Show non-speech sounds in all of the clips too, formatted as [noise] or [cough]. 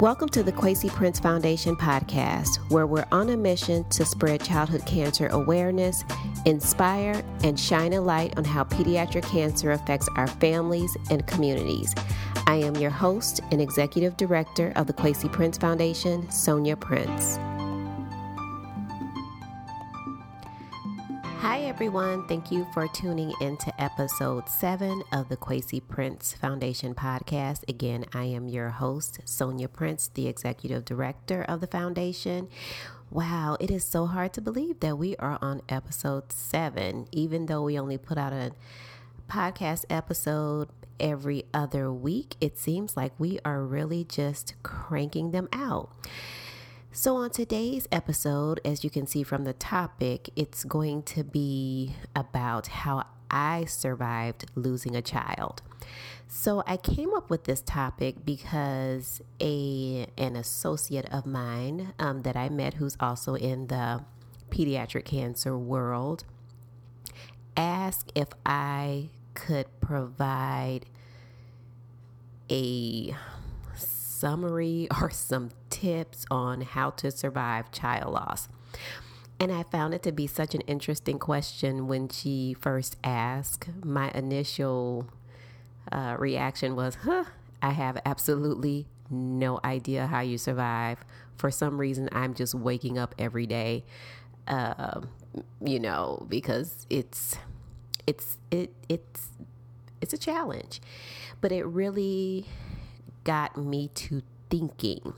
Welcome to the Kwesi Prince Foundation podcast, where we're on a mission to spread childhood cancer awareness, inspire, and shine a light on how pediatric cancer affects our families and communities. I am your host and executive director of the Kwesi Prince Foundation, Sonja Prince. Everyone. Thank you for tuning into episode seven of the Kwesi Prince Foundation podcast. Again, I am your host, Sonja Prince, the executive director of the foundation. Wow, it is so hard to believe that we are on episode seven, even though we only put out a podcast episode every other week. It seems like we are really just cranking them out. So, on today's episode, as you can see from the topic, it's going to be about how I survived losing a child. So, I came up with this topic because a an associate of mine um, that I met, who's also in the pediatric cancer world, asked if I could provide a summary [laughs] or some tips on how to survive child loss. And I found it to be such an interesting question when she first asked. My initial uh, reaction was, huh, I have absolutely no idea how you survive. For some reason, I'm just waking up every day, uh, you know, because it's, it's, it, it's, it's a challenge. But it really got me to thinking.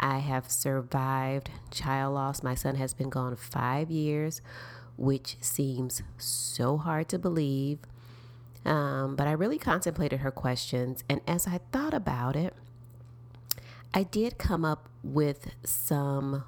I have survived child loss. My son has been gone five years, which seems so hard to believe. Um, but I really contemplated her questions, and as I thought about it, I did come up with some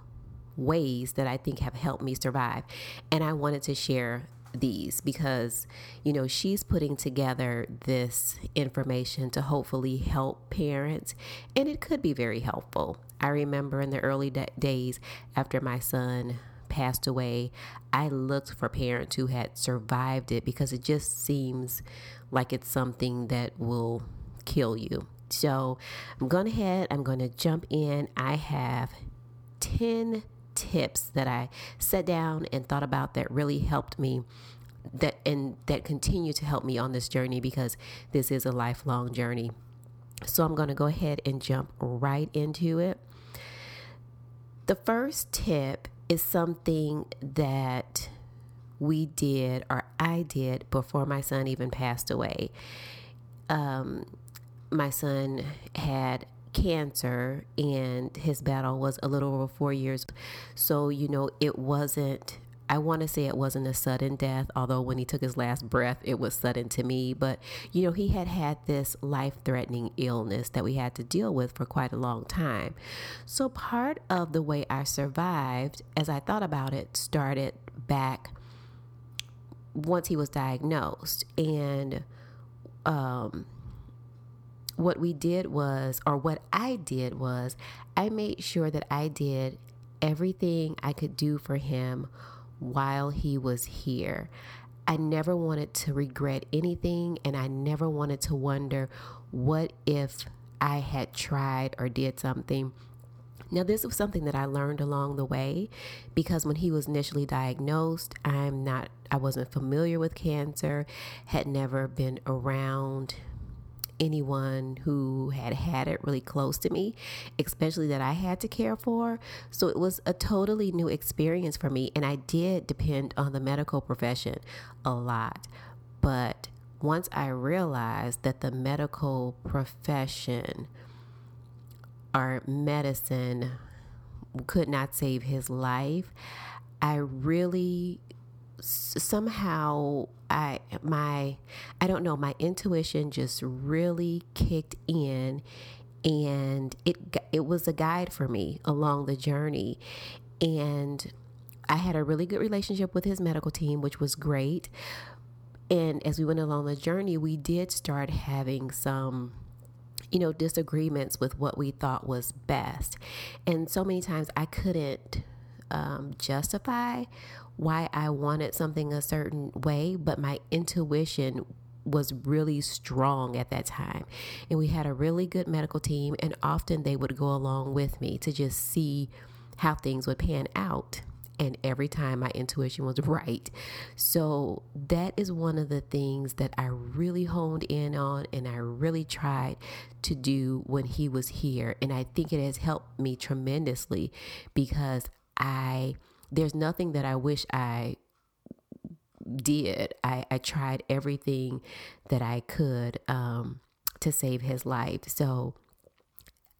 ways that I think have helped me survive, and I wanted to share these because you know she's putting together this information to hopefully help parents and it could be very helpful. I remember in the early days after my son passed away i looked for parents who had survived it because it just seems like it's something that will kill you. So i'm going ahead i'm going to jump in. I have 10 tips that I sat down and thought about that really helped me that and that continue to help me on this journey because this is a lifelong journey. So I'm going to go ahead and jump right into it. The first tip is something that we did or I did before my son even passed away. Um, my son had cancer and his battle was a little over four years. So, you know, it wasn't, I want to say it wasn't a sudden death, although when he took his last breath, it was sudden to me. But, you know, he had had this life threatening illness that we had to deal with for quite a long time. So, part of the way I survived, as I thought about it, started back once he was diagnosed. And, um, what we did was, or what I did was, I made sure that I did everything I could do for him while he was here. I never wanted to regret anything, and I never wanted to wonder what if I had tried or did something. Now, this was something that I learned along the way because when he was initially diagnosed, I'm not, I wasn't familiar with cancer, had never been around anyone who had had it really close to me, especially that I had to care for. So it was a totally new experience for me. And I did depend on the medical profession a lot. But once I realized that the medical profession or medicine could not save his life, I really somehow I my I don't know my intuition just really kicked in and it it was a guide for me along the journey. And I had a really good relationship with his medical team which was great. And as we went along the journey we did start having some you know disagreements with what we thought was best. And so many times I couldn't um, justify why I wanted something a certain way, but my intuition was really strong at that time. And we had a really good medical team, and often they would go along with me to just see how things would pan out. And every time my intuition was right. So that is one of the things that I really honed in on and I really tried to do when he was here. And I think it has helped me tremendously because I, there's nothing that I wish I did. I, I tried everything that I could um, to save his life. So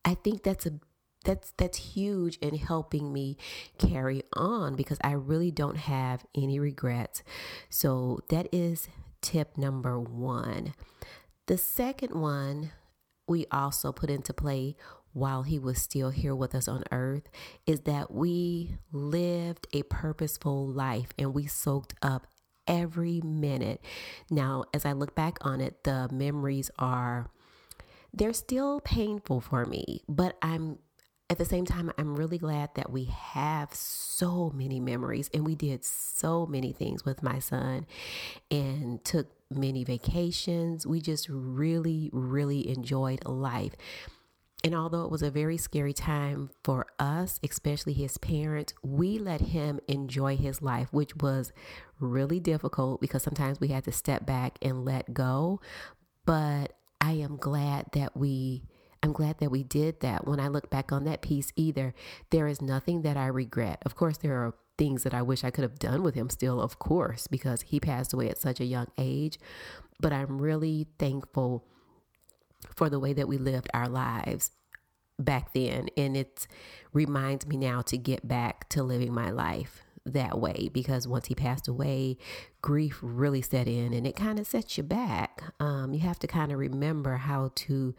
I think that's a that's that's huge in helping me carry on because I really don't have any regrets. So that is tip number 1. The second one we also put into play while he was still here with us on earth is that we lived a purposeful life and we soaked up every minute. Now, as I look back on it, the memories are they're still painful for me, but I'm at the same time, I'm really glad that we have so many memories and we did so many things with my son and took many vacations. We just really, really enjoyed life. And although it was a very scary time for us, especially his parents, we let him enjoy his life, which was really difficult because sometimes we had to step back and let go. But I am glad that we I'm glad that we did that. When I look back on that piece either, there is nothing that I regret. Of course, there are things that I wish I could have done with him still, of course, because he passed away at such a young age, but I'm really thankful for the way that we lived our lives back then. And it reminds me now to get back to living my life that way because once he passed away, grief really set in and it kind of sets you back. Um, you have to kind of remember how to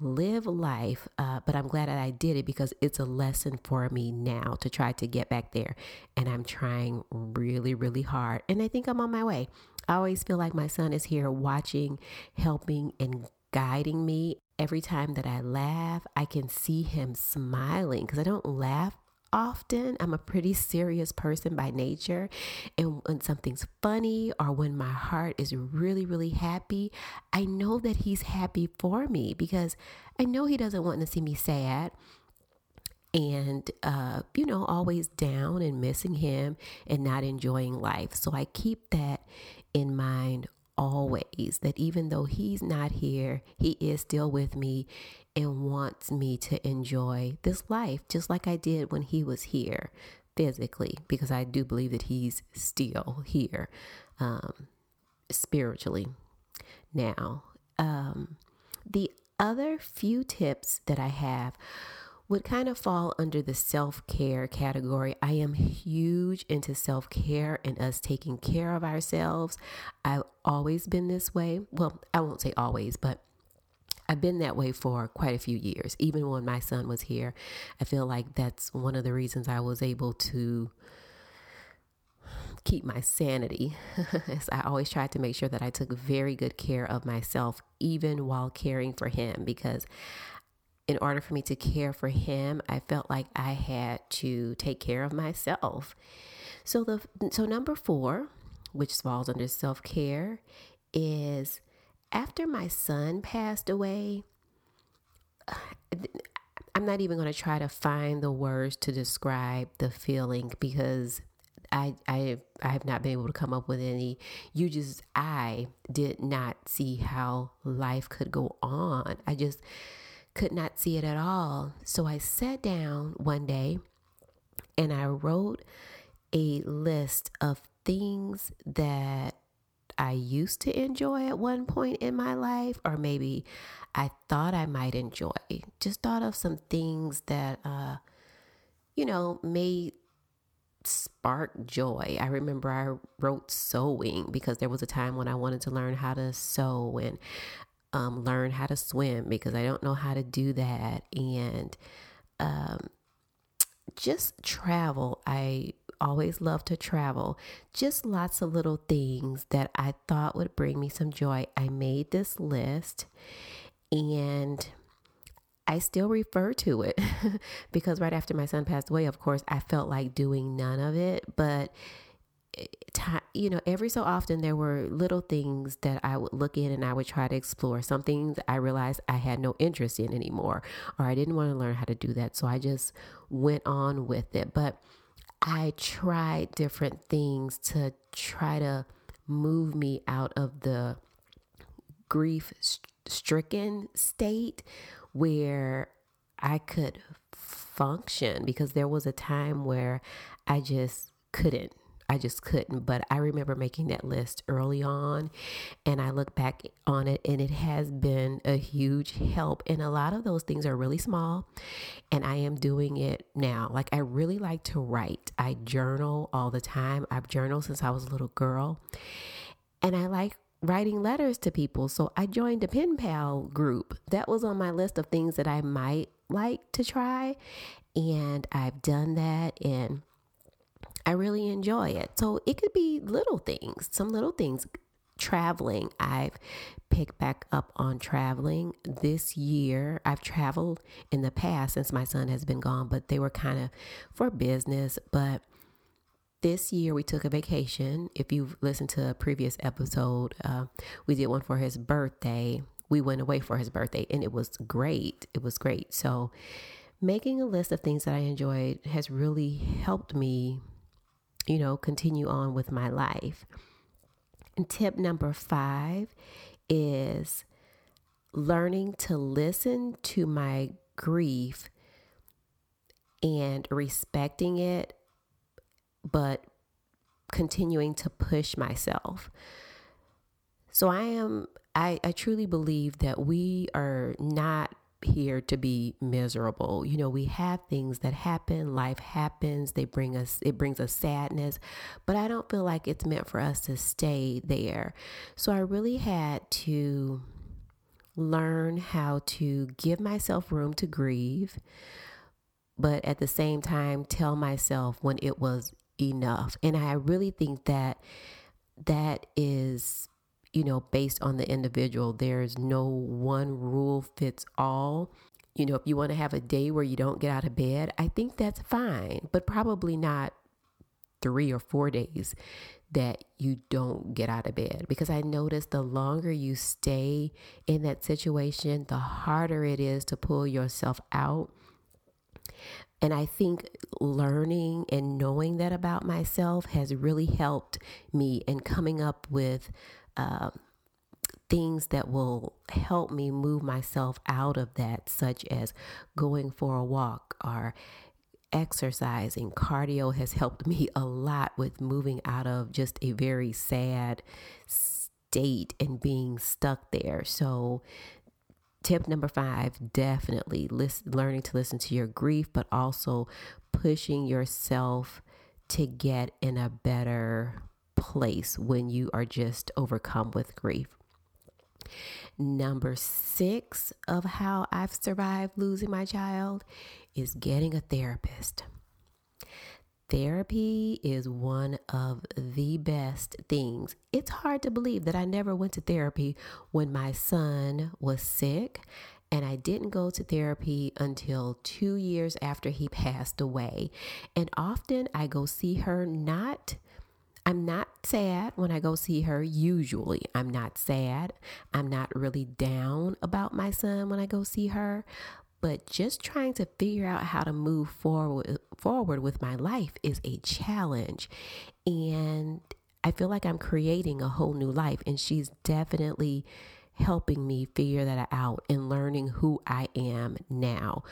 live life. Uh, but I'm glad that I did it because it's a lesson for me now to try to get back there. And I'm trying really, really hard. And I think I'm on my way. I always feel like my son is here watching, helping, and guiding me. Every time that I laugh, I can see him smiling because I don't laugh often. I'm a pretty serious person by nature. And when something's funny or when my heart is really, really happy, I know that he's happy for me because I know he doesn't want to see me sad and uh, you know always down and missing him and not enjoying life so i keep that in mind always that even though he's not here, he is still with me and wants me to enjoy this life just like I did when he was here physically, because I do believe that he's still here um, spiritually now. Um, the other few tips that I have would kind of fall under the self care category. I am huge into self care and us taking care of ourselves. I've always been this way. Well, I won't say always, but I've been that way for quite a few years. Even when my son was here, I feel like that's one of the reasons I was able to keep my sanity. [laughs] I always tried to make sure that I took very good care of myself, even while caring for him, because in order for me to care for him, I felt like I had to take care of myself. So the so number 4, which falls under self-care, is after my son passed away, [sighs] I'm not even going to try to find the words to describe the feeling because I, I I have not been able to come up with any. You just I did not see how life could go on. I just could not see it at all. So I sat down one day and I wrote a list of things that I used to enjoy at one point in my life, or maybe I thought I might enjoy. Just thought of some things that, uh, you know, may spark joy. I remember I wrote sewing because there was a time when I wanted to learn how to sew and um, learn how to swim because I don't know how to do that. And um, just travel. I always love to travel. Just lots of little things that I thought would bring me some joy. I made this list and I still refer to it [laughs] because right after my son passed away, of course, I felt like doing none of it. But you know, every so often there were little things that I would look in and I would try to explore. Some things I realized I had no interest in anymore, or I didn't want to learn how to do that. So I just went on with it. But I tried different things to try to move me out of the grief stricken state where I could function because there was a time where I just couldn't. I just couldn't. But I remember making that list early on and I look back on it and it has been a huge help. And a lot of those things are really small and I am doing it now. Like I really like to write. I journal all the time. I've journaled since I was a little girl. And I like writing letters to people. So I joined a pen pal group. That was on my list of things that I might like to try. And I've done that and I really enjoy it. So it could be little things, some little things. Traveling, I've picked back up on traveling this year. I've traveled in the past since my son has been gone, but they were kind of for business. But this year we took a vacation. If you've listened to a previous episode, uh, we did one for his birthday. We went away for his birthday and it was great. It was great. So, making a list of things that I enjoyed has really helped me you know, continue on with my life. And tip number five is learning to listen to my grief and respecting it, but continuing to push myself. So I am, I, I truly believe that we are not here to be miserable. You know, we have things that happen, life happens, they bring us it brings us sadness, but I don't feel like it's meant for us to stay there. So I really had to learn how to give myself room to grieve, but at the same time tell myself when it was enough. And I really think that that is you know, based on the individual. There's no one rule fits all. You know, if you want to have a day where you don't get out of bed, I think that's fine, but probably not three or four days that you don't get out of bed because I notice the longer you stay in that situation, the harder it is to pull yourself out. And I think learning and knowing that about myself has really helped me in coming up with things that will help me move myself out of that, such as going for a walk or exercising. Cardio has helped me a lot with moving out of just a very sad state and being stuck there. So, tip number five definitely listen, learning to listen to your grief, but also pushing yourself to get in a better place when you are just overcome with grief. Number six of how I've survived losing my child is getting a therapist. Therapy is one of the best things. It's hard to believe that I never went to therapy when my son was sick, and I didn't go to therapy until two years after he passed away. And often I go see her not I'm not sad when I go see her. Usually, I'm not sad. I'm not really down about my son when I go see her. But just trying to figure out how to move forward forward with my life is a challenge. And I feel like I'm creating a whole new life. And she's definitely helping me figure that out and learning who I am now.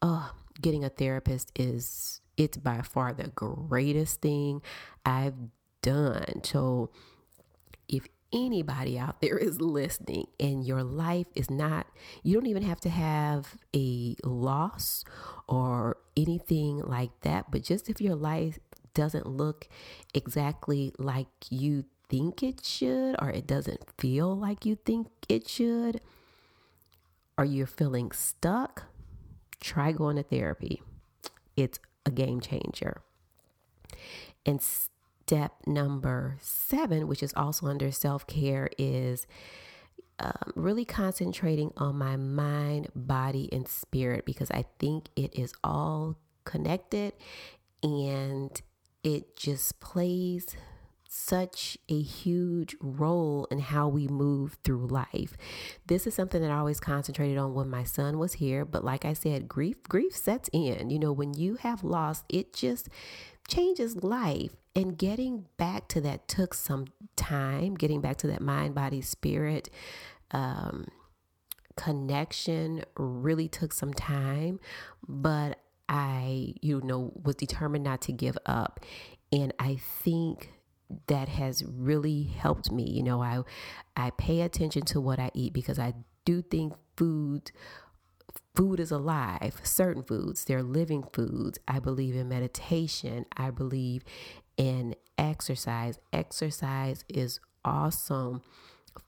Oh, getting a therapist is it's by far the greatest thing I've done. So if anybody out there is listening and your life is not, you don't even have to have a loss or anything like that, but just if your life doesn't look exactly like you think it should, or it doesn't feel like you think it should, or you're feeling stuck, try going to therapy. It's a game changer. And step number seven, which is also under self care, is um, really concentrating on my mind, body, and spirit because I think it is all connected and it just plays such a huge role in how we move through life. This is something that I always concentrated on when my son was here, but like I said, grief grief sets in. You know, when you have lost, it just changes life. And getting back to that took some time, getting back to that mind, body, spirit um, connection really took some time, but I, you know, was determined not to give up. And I think that has really helped me. You know, I I pay attention to what I eat because I do think food food is alive. Certain foods, they're living foods. I believe in meditation. I believe in exercise. Exercise is awesome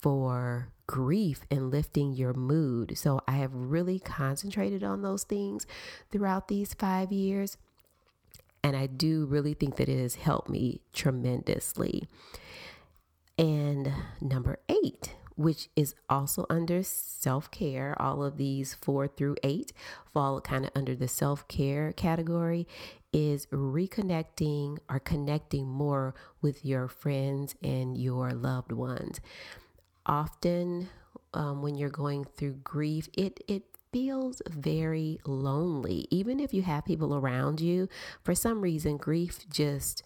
for grief and lifting your mood. So I have really concentrated on those things throughout these 5 years. And I do really think that it has helped me tremendously. And number eight, which is also under self care, all of these four through eight fall kind of under the self care category, is reconnecting or connecting more with your friends and your loved ones. Often, um, when you're going through grief, it, it feels very lonely. Even if you have people around you, for some reason, grief just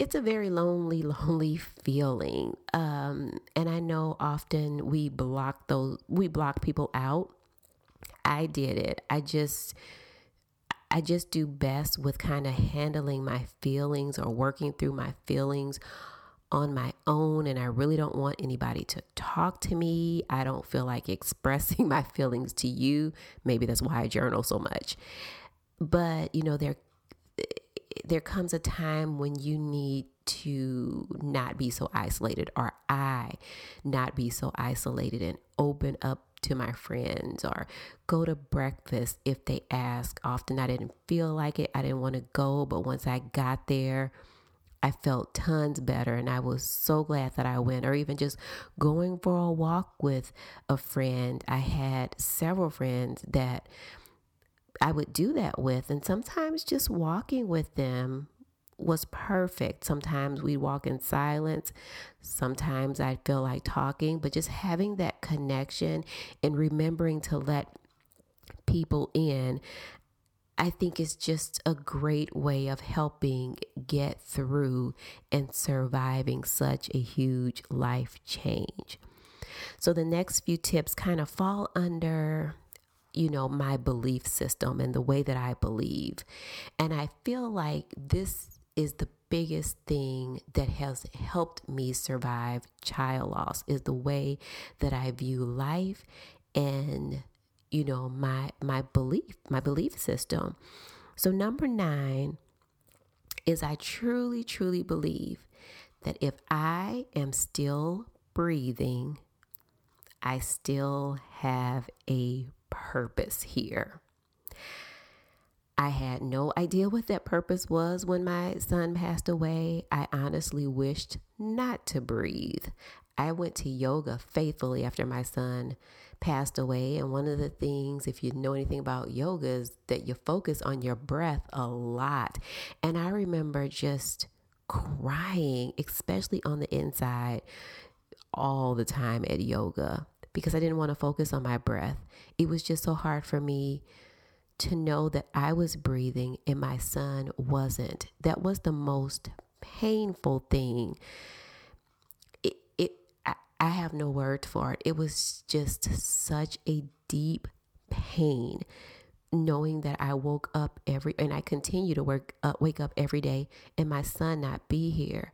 it's a very lonely, [laughs] lonely feeling. Um, and I know often we block those, we block people out. I did it. I just, I just do best with kind of handling my feelings or working through my feelings on my own and I really don't want anybody to talk to me. I don't feel like [laughs] expressing my feelings to you. Maybe that's why I journal so much. But, you know, there there comes a time when you need to not be so isolated or I not be so isolated and open up to my friends or go to breakfast if they ask. Often I didn't feel like it. I didn't want to go, but once I got there, I felt tons better and I was so glad that I went, or even just going for a walk with a friend. I had several friends that I would do that with, and sometimes just walking with them was perfect. Sometimes we'd walk in silence. Sometimes I'd feel like talking, but just having that connection and remembering to let people in I think is just a great way of helping get through and surviving such a huge life change. So, the next few tips kind of fall under, you know, my belief system and the way that I believe. And I feel like this is the biggest thing that has helped me survive child loss is the way that I view life and you know my my belief my belief system so number 9 is i truly truly believe that if i am still breathing i still have a purpose here I had no idea what that purpose was when my son passed away. I honestly wished not to breathe. I went to yoga faithfully after my son passed away. And one of the things, if you know anything about yoga, is that you focus on your breath a lot. And I remember just crying, especially on the inside, all the time at yoga because I didn't want to focus on my breath. It was just so hard for me to know that I was breathing and my son wasn't. That was the most painful thing It, it I have no word for it. It was just such a deep pain knowing that I woke up every and I continue to work uh, wake up every day and my son not be here.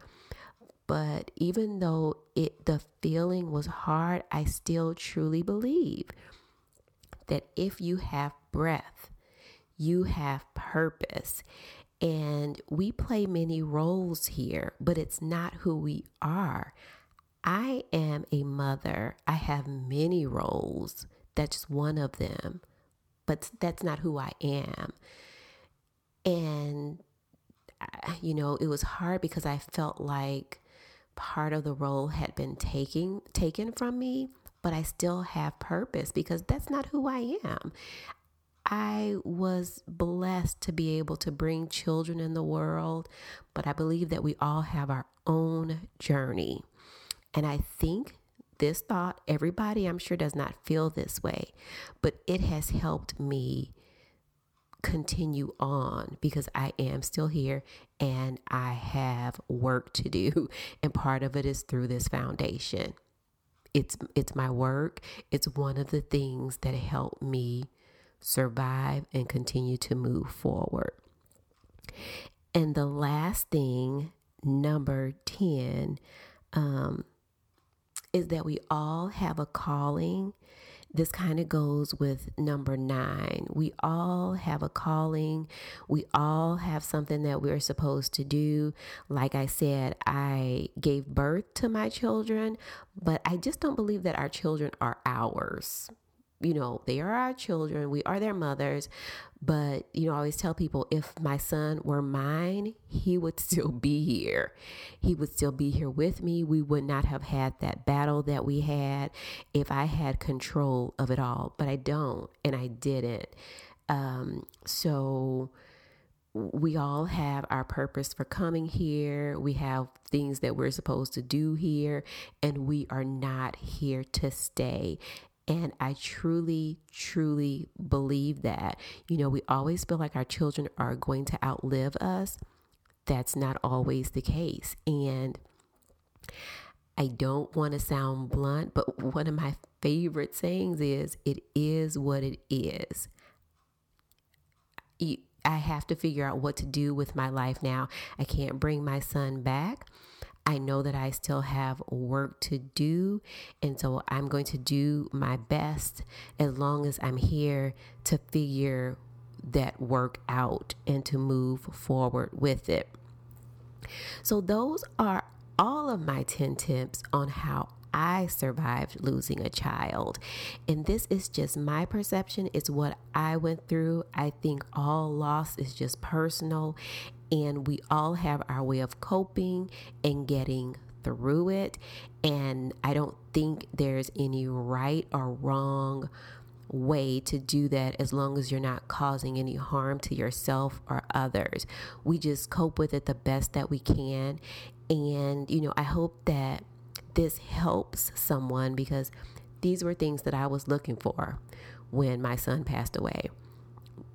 But even though it the feeling was hard, I still truly believe that if you have breath, you have purpose. And we play many roles here, but it's not who we are. I am a mother. I have many roles. That's one of them, but that's not who I am. And, uh, you know, it was hard because I felt like part of the role had been taking taken from me, but I still have purpose because that's not who I am. I was blessed to be able to bring children in the world, but I believe that we all have our own journey. And I think this thought, everybody I'm sure does not feel this way, but it has helped me continue on because I am still here and I have work to do. [laughs] And part of it is through this foundation. It's it's my work. It's one of the things that help me survive and continue to move forward. And the last thing, number 10, um, is that we all have a calling. This kind of goes with number nine. We all have a calling. We all have something that we're supposed to do. Like I said, I gave birth to my children, but I just don't believe that our children are ours you know, they are our children, we are their mothers. But, you know, I always tell people if my son were mine, he would [laughs] still be here. He would still be here with me. We would not have had that battle that we had if I had control of it all. But I don't, and I didn't. Um, so, we all have our purpose for coming here. We have things that we're supposed to do here, and we are not here to stay. And I truly, truly believe that. You know, we always feel like our children are going to outlive us. That's not always the case. And I don't want to sound blunt, but one of my favorite sayings is it is what it is. I have to figure out what to do with my life now. I can't bring my son back. I know that I still have work to do. And so I'm going to do my best as long as I'm here to figure that work out and to move forward with it. So, those are all of my 10 tips on how I survived losing a child. And this is just my perception, it's what I went through. I think all loss is just personal and we all have our way of coping and getting through it. And I don't think there's any right or wrong way to do that as long as you're not causing any harm to yourself or others. We just cope with it the best that we can. And, you know, I hope that this helps someone because these were things that I was looking for when my son passed away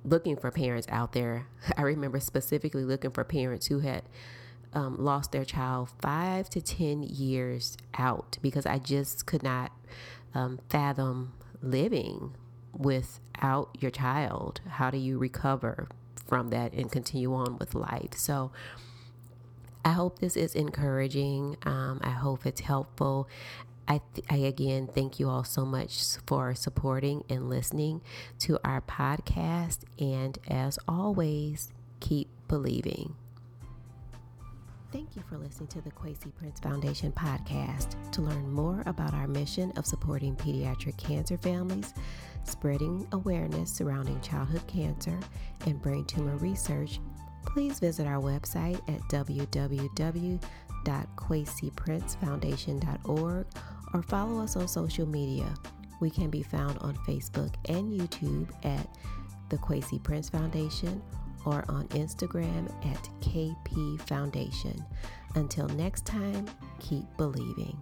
looking for parents out there. [laughs] I remember specifically looking for parents who had um, lost their child five to 10 years out because I just could not um, fathom living without your child. How do you recover from that and continue on with life? So, I hope this is encouraging. Um, I hope it's helpful. I, th- I again thank you all so much for supporting and listening to our podcast. And as always, keep believing. Thank you for listening to the Kwesi Prince Foundation podcast. To learn more about our mission of supporting pediatric cancer families, spreading awareness surrounding childhood cancer, and brain tumor research, please visit our website at www.kwesiprincefoundation.org or follow us on social media. We can be found on Facebook and YouTube at the Kwesi Prince Foundation or on Instagram at KP Foundation. Until next time, keep believing.